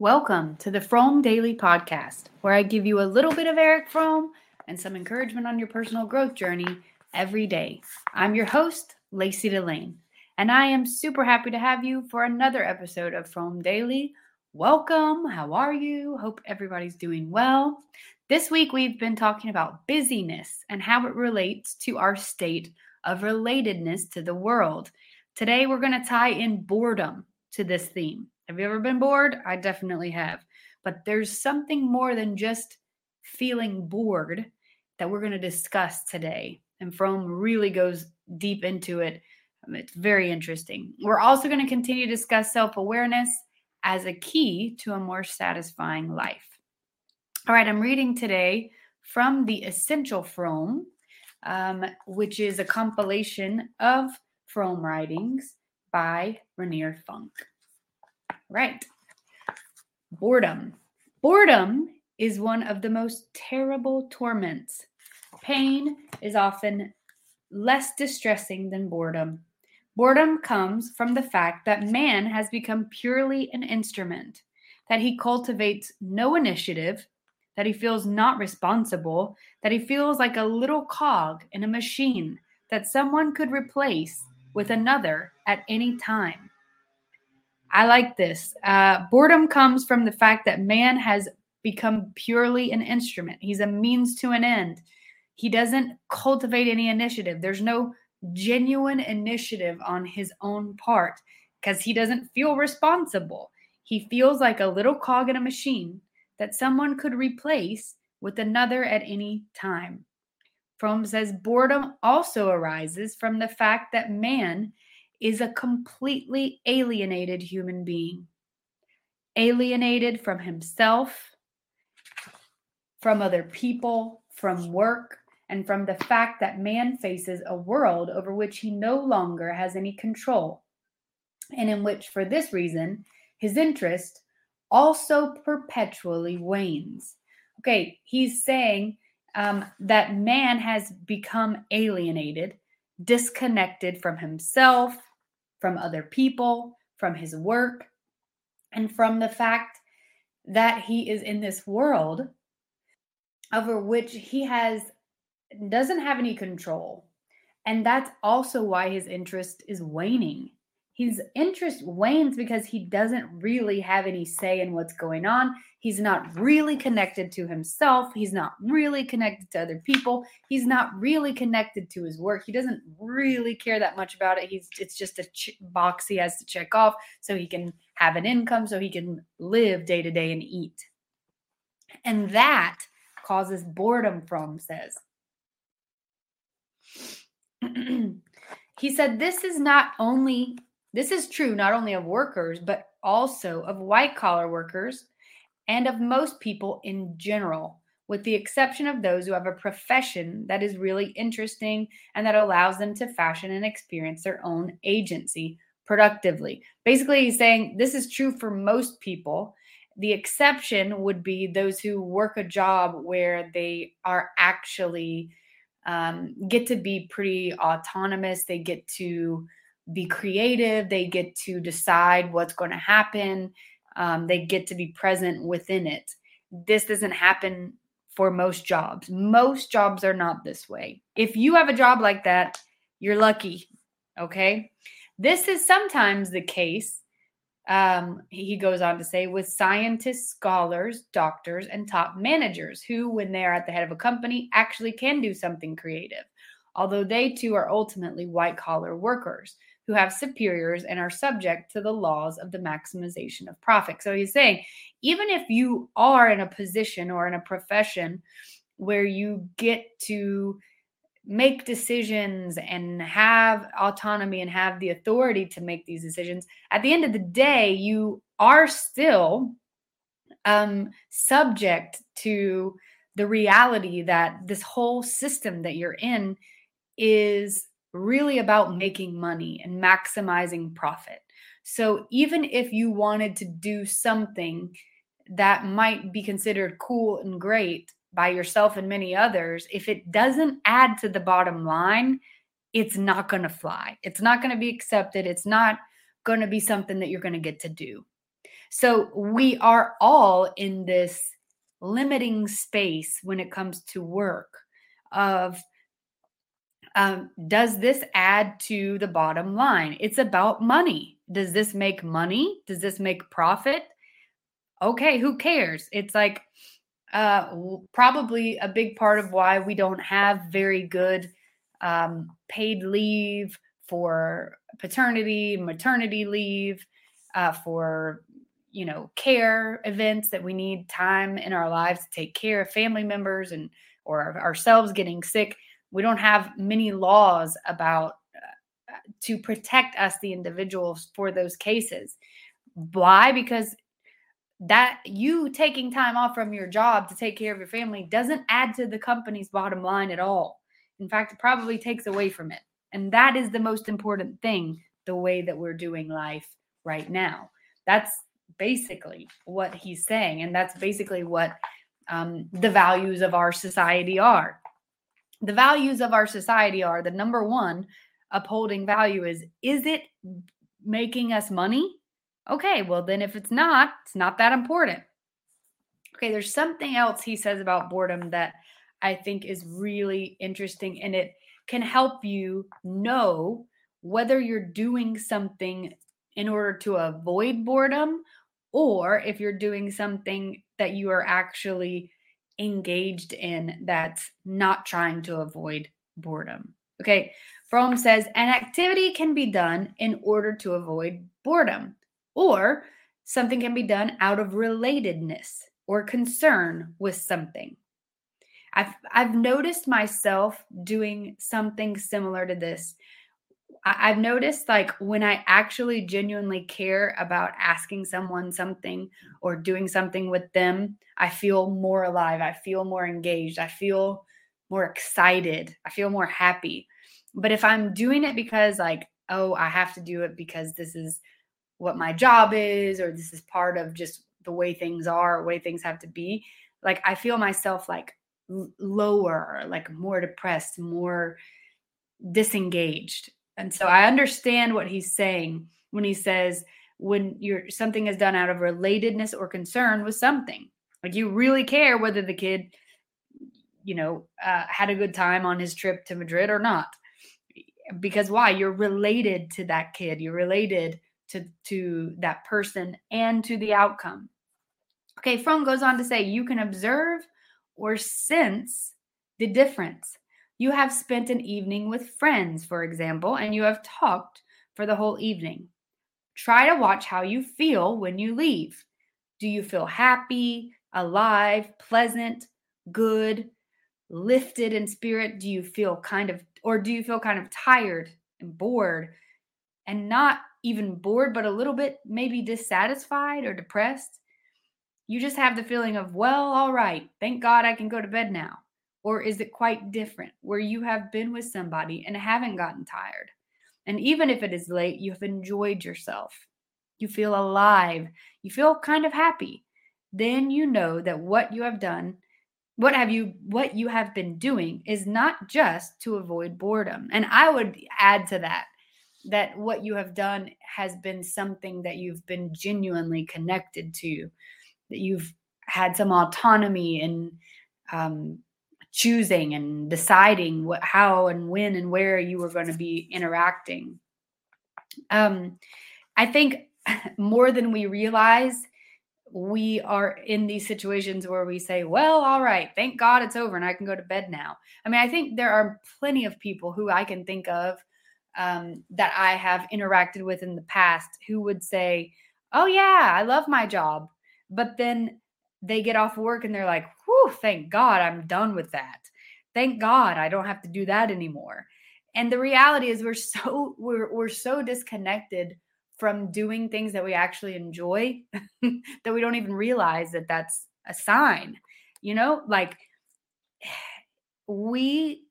Welcome to the Fromm Daily Podcast, where I give you a little bit of Erich Fromm and some encouragement on your personal growth journey every day. I'm your host, Lacey Delane, and I am super happy to have you for another episode of Fromm Daily. Welcome. How are you? Hope everybody's doing well. This week, we've been talking about busyness and how it relates to our state of relatedness to the world. Today, we're going to tie in boredom to this theme. Have you ever been bored? I definitely have. But there's something more than just feeling bored that we're going to discuss today. And Fromm really goes deep into it. Um, it's very interesting. We're also going to continue to discuss self awareness as a key to a more satisfying life. All right, I'm reading today from the Essential Fromm, um, which is a compilation of Fromm writings by Rainer Funk. Right. Boredom. Boredom is one of the most terrible torments. Pain is often less distressing than boredom. Boredom comes from the fact that man has become purely an instrument, that he cultivates no initiative, that he feels not responsible, that he feels like a little cog in a machine that someone could replace with another at any time. I like this. Uh, boredom comes from the fact that man has become purely an instrument. He's a means to an end. He doesn't cultivate any initiative. There's no genuine initiative on his own part because he doesn't feel responsible. He feels like a little cog in a machine that someone could replace with another at any time. Fromm says boredom also arises from the fact that man is a completely alienated human being, alienated from himself, from other people, from work, and from the fact that man faces a world over which he no longer has any control, and in which, for this reason, his interest also perpetually wanes. Okay, he's saying um, that man has become alienated, disconnected from himself, from other people, from his work, and from the fact that he is in this world over which he has doesn't have any control. And that's also why his interest is waning his interest wanes because he doesn't really have any say in what's going on. He's not really connected to himself. He's not really connected to other people. He's not really connected to his work. He doesn't really care that much about it. He's it's just a ch- box he has to check off so he can have an income so he can live day to day and eat. And that causes boredom Fromm says. he said this is not only this is true not only of workers, but also of white collar workers and of most people in general, with the exception of those who have a profession that is really interesting and that allows them to fashion and experience their own agency productively. Basically, he's saying this is true for most people. The exception would be those who work a job where they are actually um, get to be pretty autonomous. They get to be creative. They get to decide what's going to happen. Um, they get to be present within it. This doesn't happen for most jobs. Most jobs are not this way. If you have a job like that, you're lucky. Okay. This is sometimes the case, um, he goes on to say, with scientists, scholars, doctors, and top managers who, when they are at the head of a company, actually can do something creative, although they too are ultimately white collar workers who have superiors and are subject to the laws of the maximization of profit. So he's saying, even if you are in a position or in a profession where you get to make decisions and have autonomy and have the authority to make these decisions, at the end of the day, you are still um, subject to the reality that this whole system that you're in is really about making money and maximizing profit. So even if you wanted to do something that might be considered cool and great by yourself and many others, if it doesn't add to the bottom line, it's not going to fly. It's not going to be accepted. It's not going to be something that you're going to get to do. So we are all in this limiting space when it comes to work of um, does this add to the bottom line? It's about money. Does this make money? Does this make profit? Okay, who cares? It's like uh, probably a big part of why we don't have very good um, paid leave for paternity, maternity leave, uh, for you know care events that we need time in our lives to take care of family members and or ourselves getting sick. We don't have many laws about uh, to protect us, the individuals, for those cases. Why? Because that you taking time off from your job to take care of your family doesn't add to the company's bottom line at all. In fact, it probably takes away from it. And that is the most important thing, the way that we're doing life right now. That's basically what he's saying. And that's basically what um, the values of our society are. The values of our society are the number one upholding value is is it making us money? Okay, well, then if it's not, it's not that important. Okay, there's something else he says about boredom that I think is really interesting and it can help you know whether you're doing something in order to avoid boredom or if you're doing something that you are actually engaged in that's not trying to avoid boredom. Okay, Fromm says an activity can be done in order to avoid boredom, or something can be done out of relatedness or concern with something. I've I've noticed myself doing something similar to this. I've noticed like when I actually genuinely care about asking someone something or doing something with them, I feel more alive. I feel more engaged. I feel more excited. I feel more happy. But if I'm doing it because like, oh, I have to do it because this is what my job is or this is part of just the way things are, or way things have to be, like I feel myself like lower, like more depressed, more disengaged. And so I understand what he's saying when he says when you're something is done out of relatedness or concern with something. Like you really care whether the kid, you know, uh, had a good time on his trip to Madrid or not. Because why? You're related to that kid. You're related to to that person and to the outcome. Okay, Fromm goes on to say you can observe or sense the difference. You have spent an evening with friends, for example, and you have talked for the whole evening. Try to watch how you feel when you leave. Do you feel happy, alive, pleasant, good, lifted in spirit? Do you feel kind of, or do you feel kind of tired and bored and not even bored, but a little bit maybe dissatisfied or depressed? You just have the feeling of, well, all right, thank God I can go to bed now. Or is it quite different where you have been with somebody and haven't gotten tired? And even if it is late, you have enjoyed yourself. You feel alive. You feel kind of happy. Then you know that what you have done, what have you what you have been doing is not just to avoid boredom. And I would add to that that what you have done has been something that you've been genuinely connected to that you've had some autonomy in um, choosing and deciding what, how, and when, and where you were going to be interacting. Um, I think more than we realize, we are in these situations where we say, Well, all right, thank God it's over and I can go to bed now. I mean, I think there are plenty of people who I can think of um, that I have interacted with in the past who would say, Oh, yeah, I love my job. But then they get off work and they're like, whew, thank God I'm done with that. Thank God I don't have to do that anymore. And the reality is we're so we're we're so disconnected from doing things that we actually enjoy that we don't even realize that that's a sign. You know, like we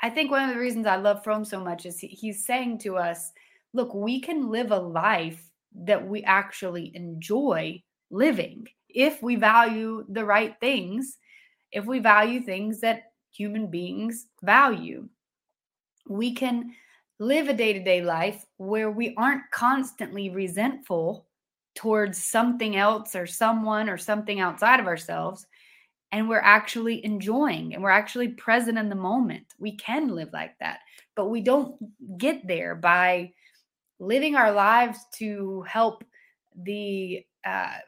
I think one of the reasons I love Fromm so much is he, he's saying to us, look, we can live a life that we actually enjoy living if we value the right things, if we value things that human beings value. We can live a day to day life where we aren't constantly resentful towards something else or someone or something outside of ourselves and we're actually enjoying and we're actually present in the moment. We can live like that, but we don't get there by living our lives to help the uh,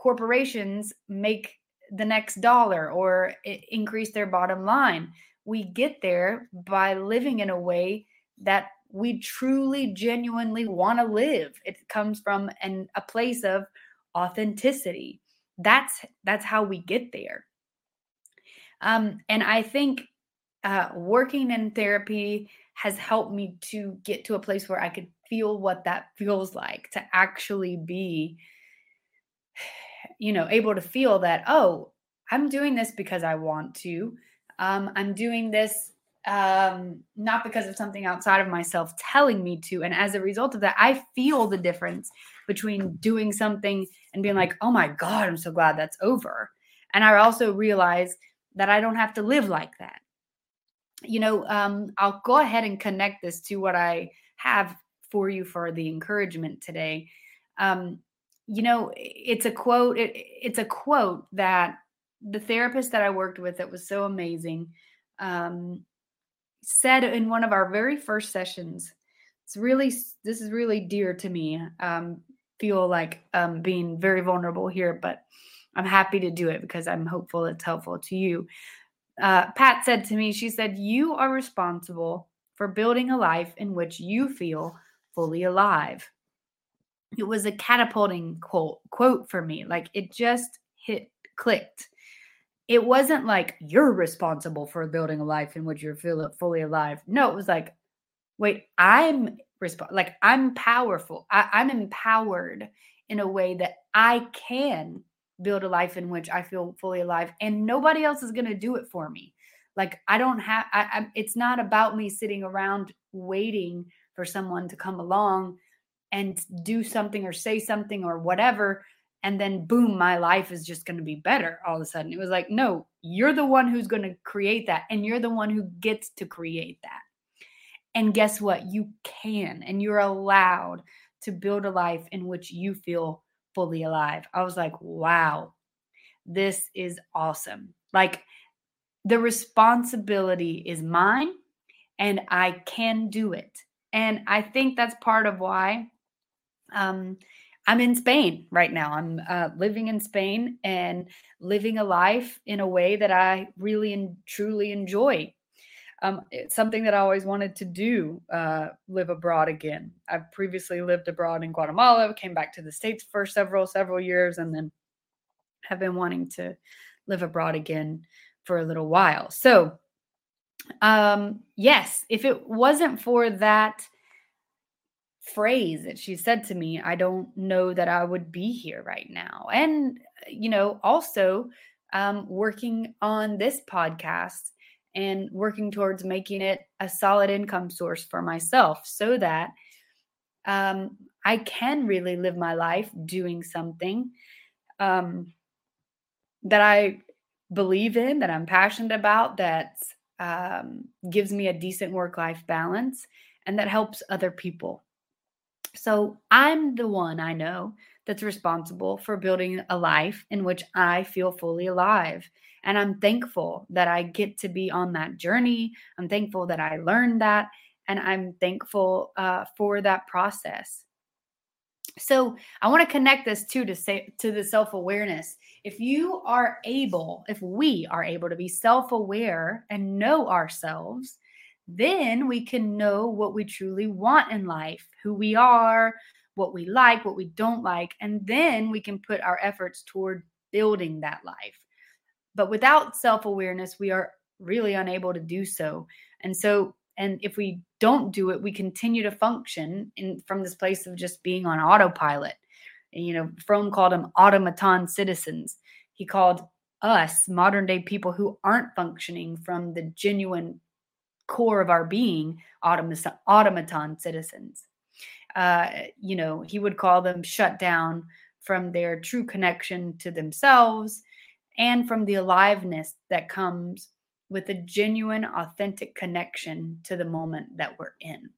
corporations make the next dollar or increase their bottom line. We get there by living in a way that we truly genuinely want to live. It comes from an, a place of authenticity. That's that's how we get there. Um, and I think uh, working in therapy has helped me to get to a place where I could feel what that feels like to actually be, you know, able to feel that, oh, I'm doing this because I want to. Um, I'm doing this um, not because of something outside of myself telling me to. And as a result of that, I feel the difference between doing something and being like, oh my God, I'm so glad that's over. And I also realize that I don't have to live like that. You know, um, I'll go ahead and connect this to what I have for you for the encouragement today. Um, you know, it's a quote. It, it's a quote that the therapist that I worked with that was so amazing um, said in one of our very first sessions. It's really this is really dear to me. Um, feel like um, being very vulnerable here, but I'm happy to do it because I'm hopeful it's helpful to you. Uh, Pat said to me, she said, You are responsible for building a life in which you feel fully alive. It was a catapulting quote, quote for me. Like it just hit, clicked. It wasn't like you're responsible for building a life in which you feel fully alive. No, it was like, wait, I'm resp- like I'm powerful. I, I'm empowered in a way that I can build a life in which I feel fully alive and nobody else is going to do it for me. Like I don't have I, I it's not about me sitting around waiting for someone to come along and do something or say something or whatever and then boom my life is just going to be better all of a sudden. It was like no, you're the one who's going to create that and you're the one who gets to create that. And guess what? You can and you're allowed to build a life in which you feel fully alive. I was like, wow, this is awesome. Like the responsibility is mine and I can do it. And I think that's part of why um, I'm in Spain right now. I'm uh, living in Spain and living a life in a way that I really and truly enjoy um, it's something that I always wanted to do, uh, live abroad again. I've previously lived abroad in Guatemala, came back to the States for several, several years, and then have been wanting to live abroad again for a little while. So, um, yes, if it wasn't for that phrase that she said to me, I don't know that I would be here right now. And, you know, also um, working on this podcast and working towards making it a solid income source for myself so that um, I can really live my life doing something um, that I believe in, that I'm passionate about, that um, gives me a decent work life balance, and that helps other people. So I'm the one I know that's responsible for building a life in which I feel fully alive. And I'm thankful that I get to be on that journey. I'm thankful that I learned that. And I'm thankful uh, for that process. So I want to connect this too to say to the self-awareness. If you are able, if we are able to be self-aware and know ourselves, then we can know what we truly want in life, who we are, what we like, what we don't like, and then we can put our efforts toward building that life. But without self awareness, we are really unable to do so. And so, and if we don't do it, we continue to function in from this place of just being on autopilot. And, you know, Fromm called them automaton citizens. He called us modern day people who aren't functioning from the genuine core of our being automaton, citizens. Uh, you know, he would call them shut down from their true connection to themselves and from the aliveness that comes with a genuine, authentic connection to the moment that we're in.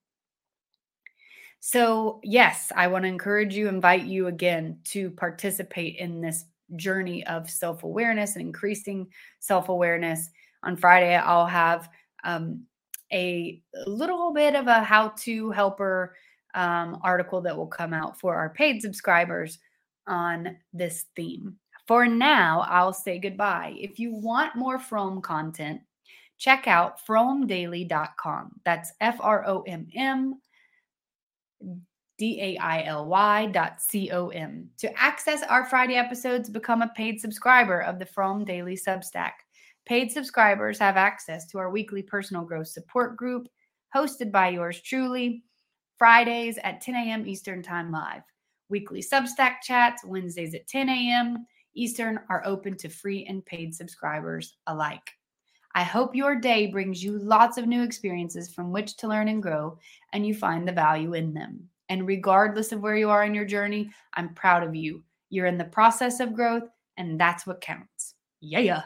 So, yes, I want to encourage you, invite you again to participate in this journey of self awareness and increasing self awareness. On Friday, I'll have um, a little bit of a how to helper um, article that will come out for our paid subscribers on this theme. For now, I'll say goodbye. If you want more Fromm content, check out frommdaily.com. That's F R O M M D A I L Y dot C O M. To access our Friday episodes, become a paid subscriber of the Fromm Daily Substack. Paid subscribers have access to our weekly personal growth support group, hosted by yours truly, Fridays at 10 a.m. Eastern Time Live. Weekly Substack chats, Wednesdays at 10 a.m. Eastern, are open to free and paid subscribers alike. I hope your day brings you lots of new experiences from which to learn and grow, and you find the value in them. And regardless of where you are in your journey, I'm proud of you. You're in the process of growth, and that's what counts. Yeah.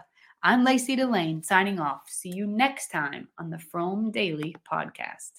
I'm Lacey Delane signing off. See you next time on the Fromm Daily podcast.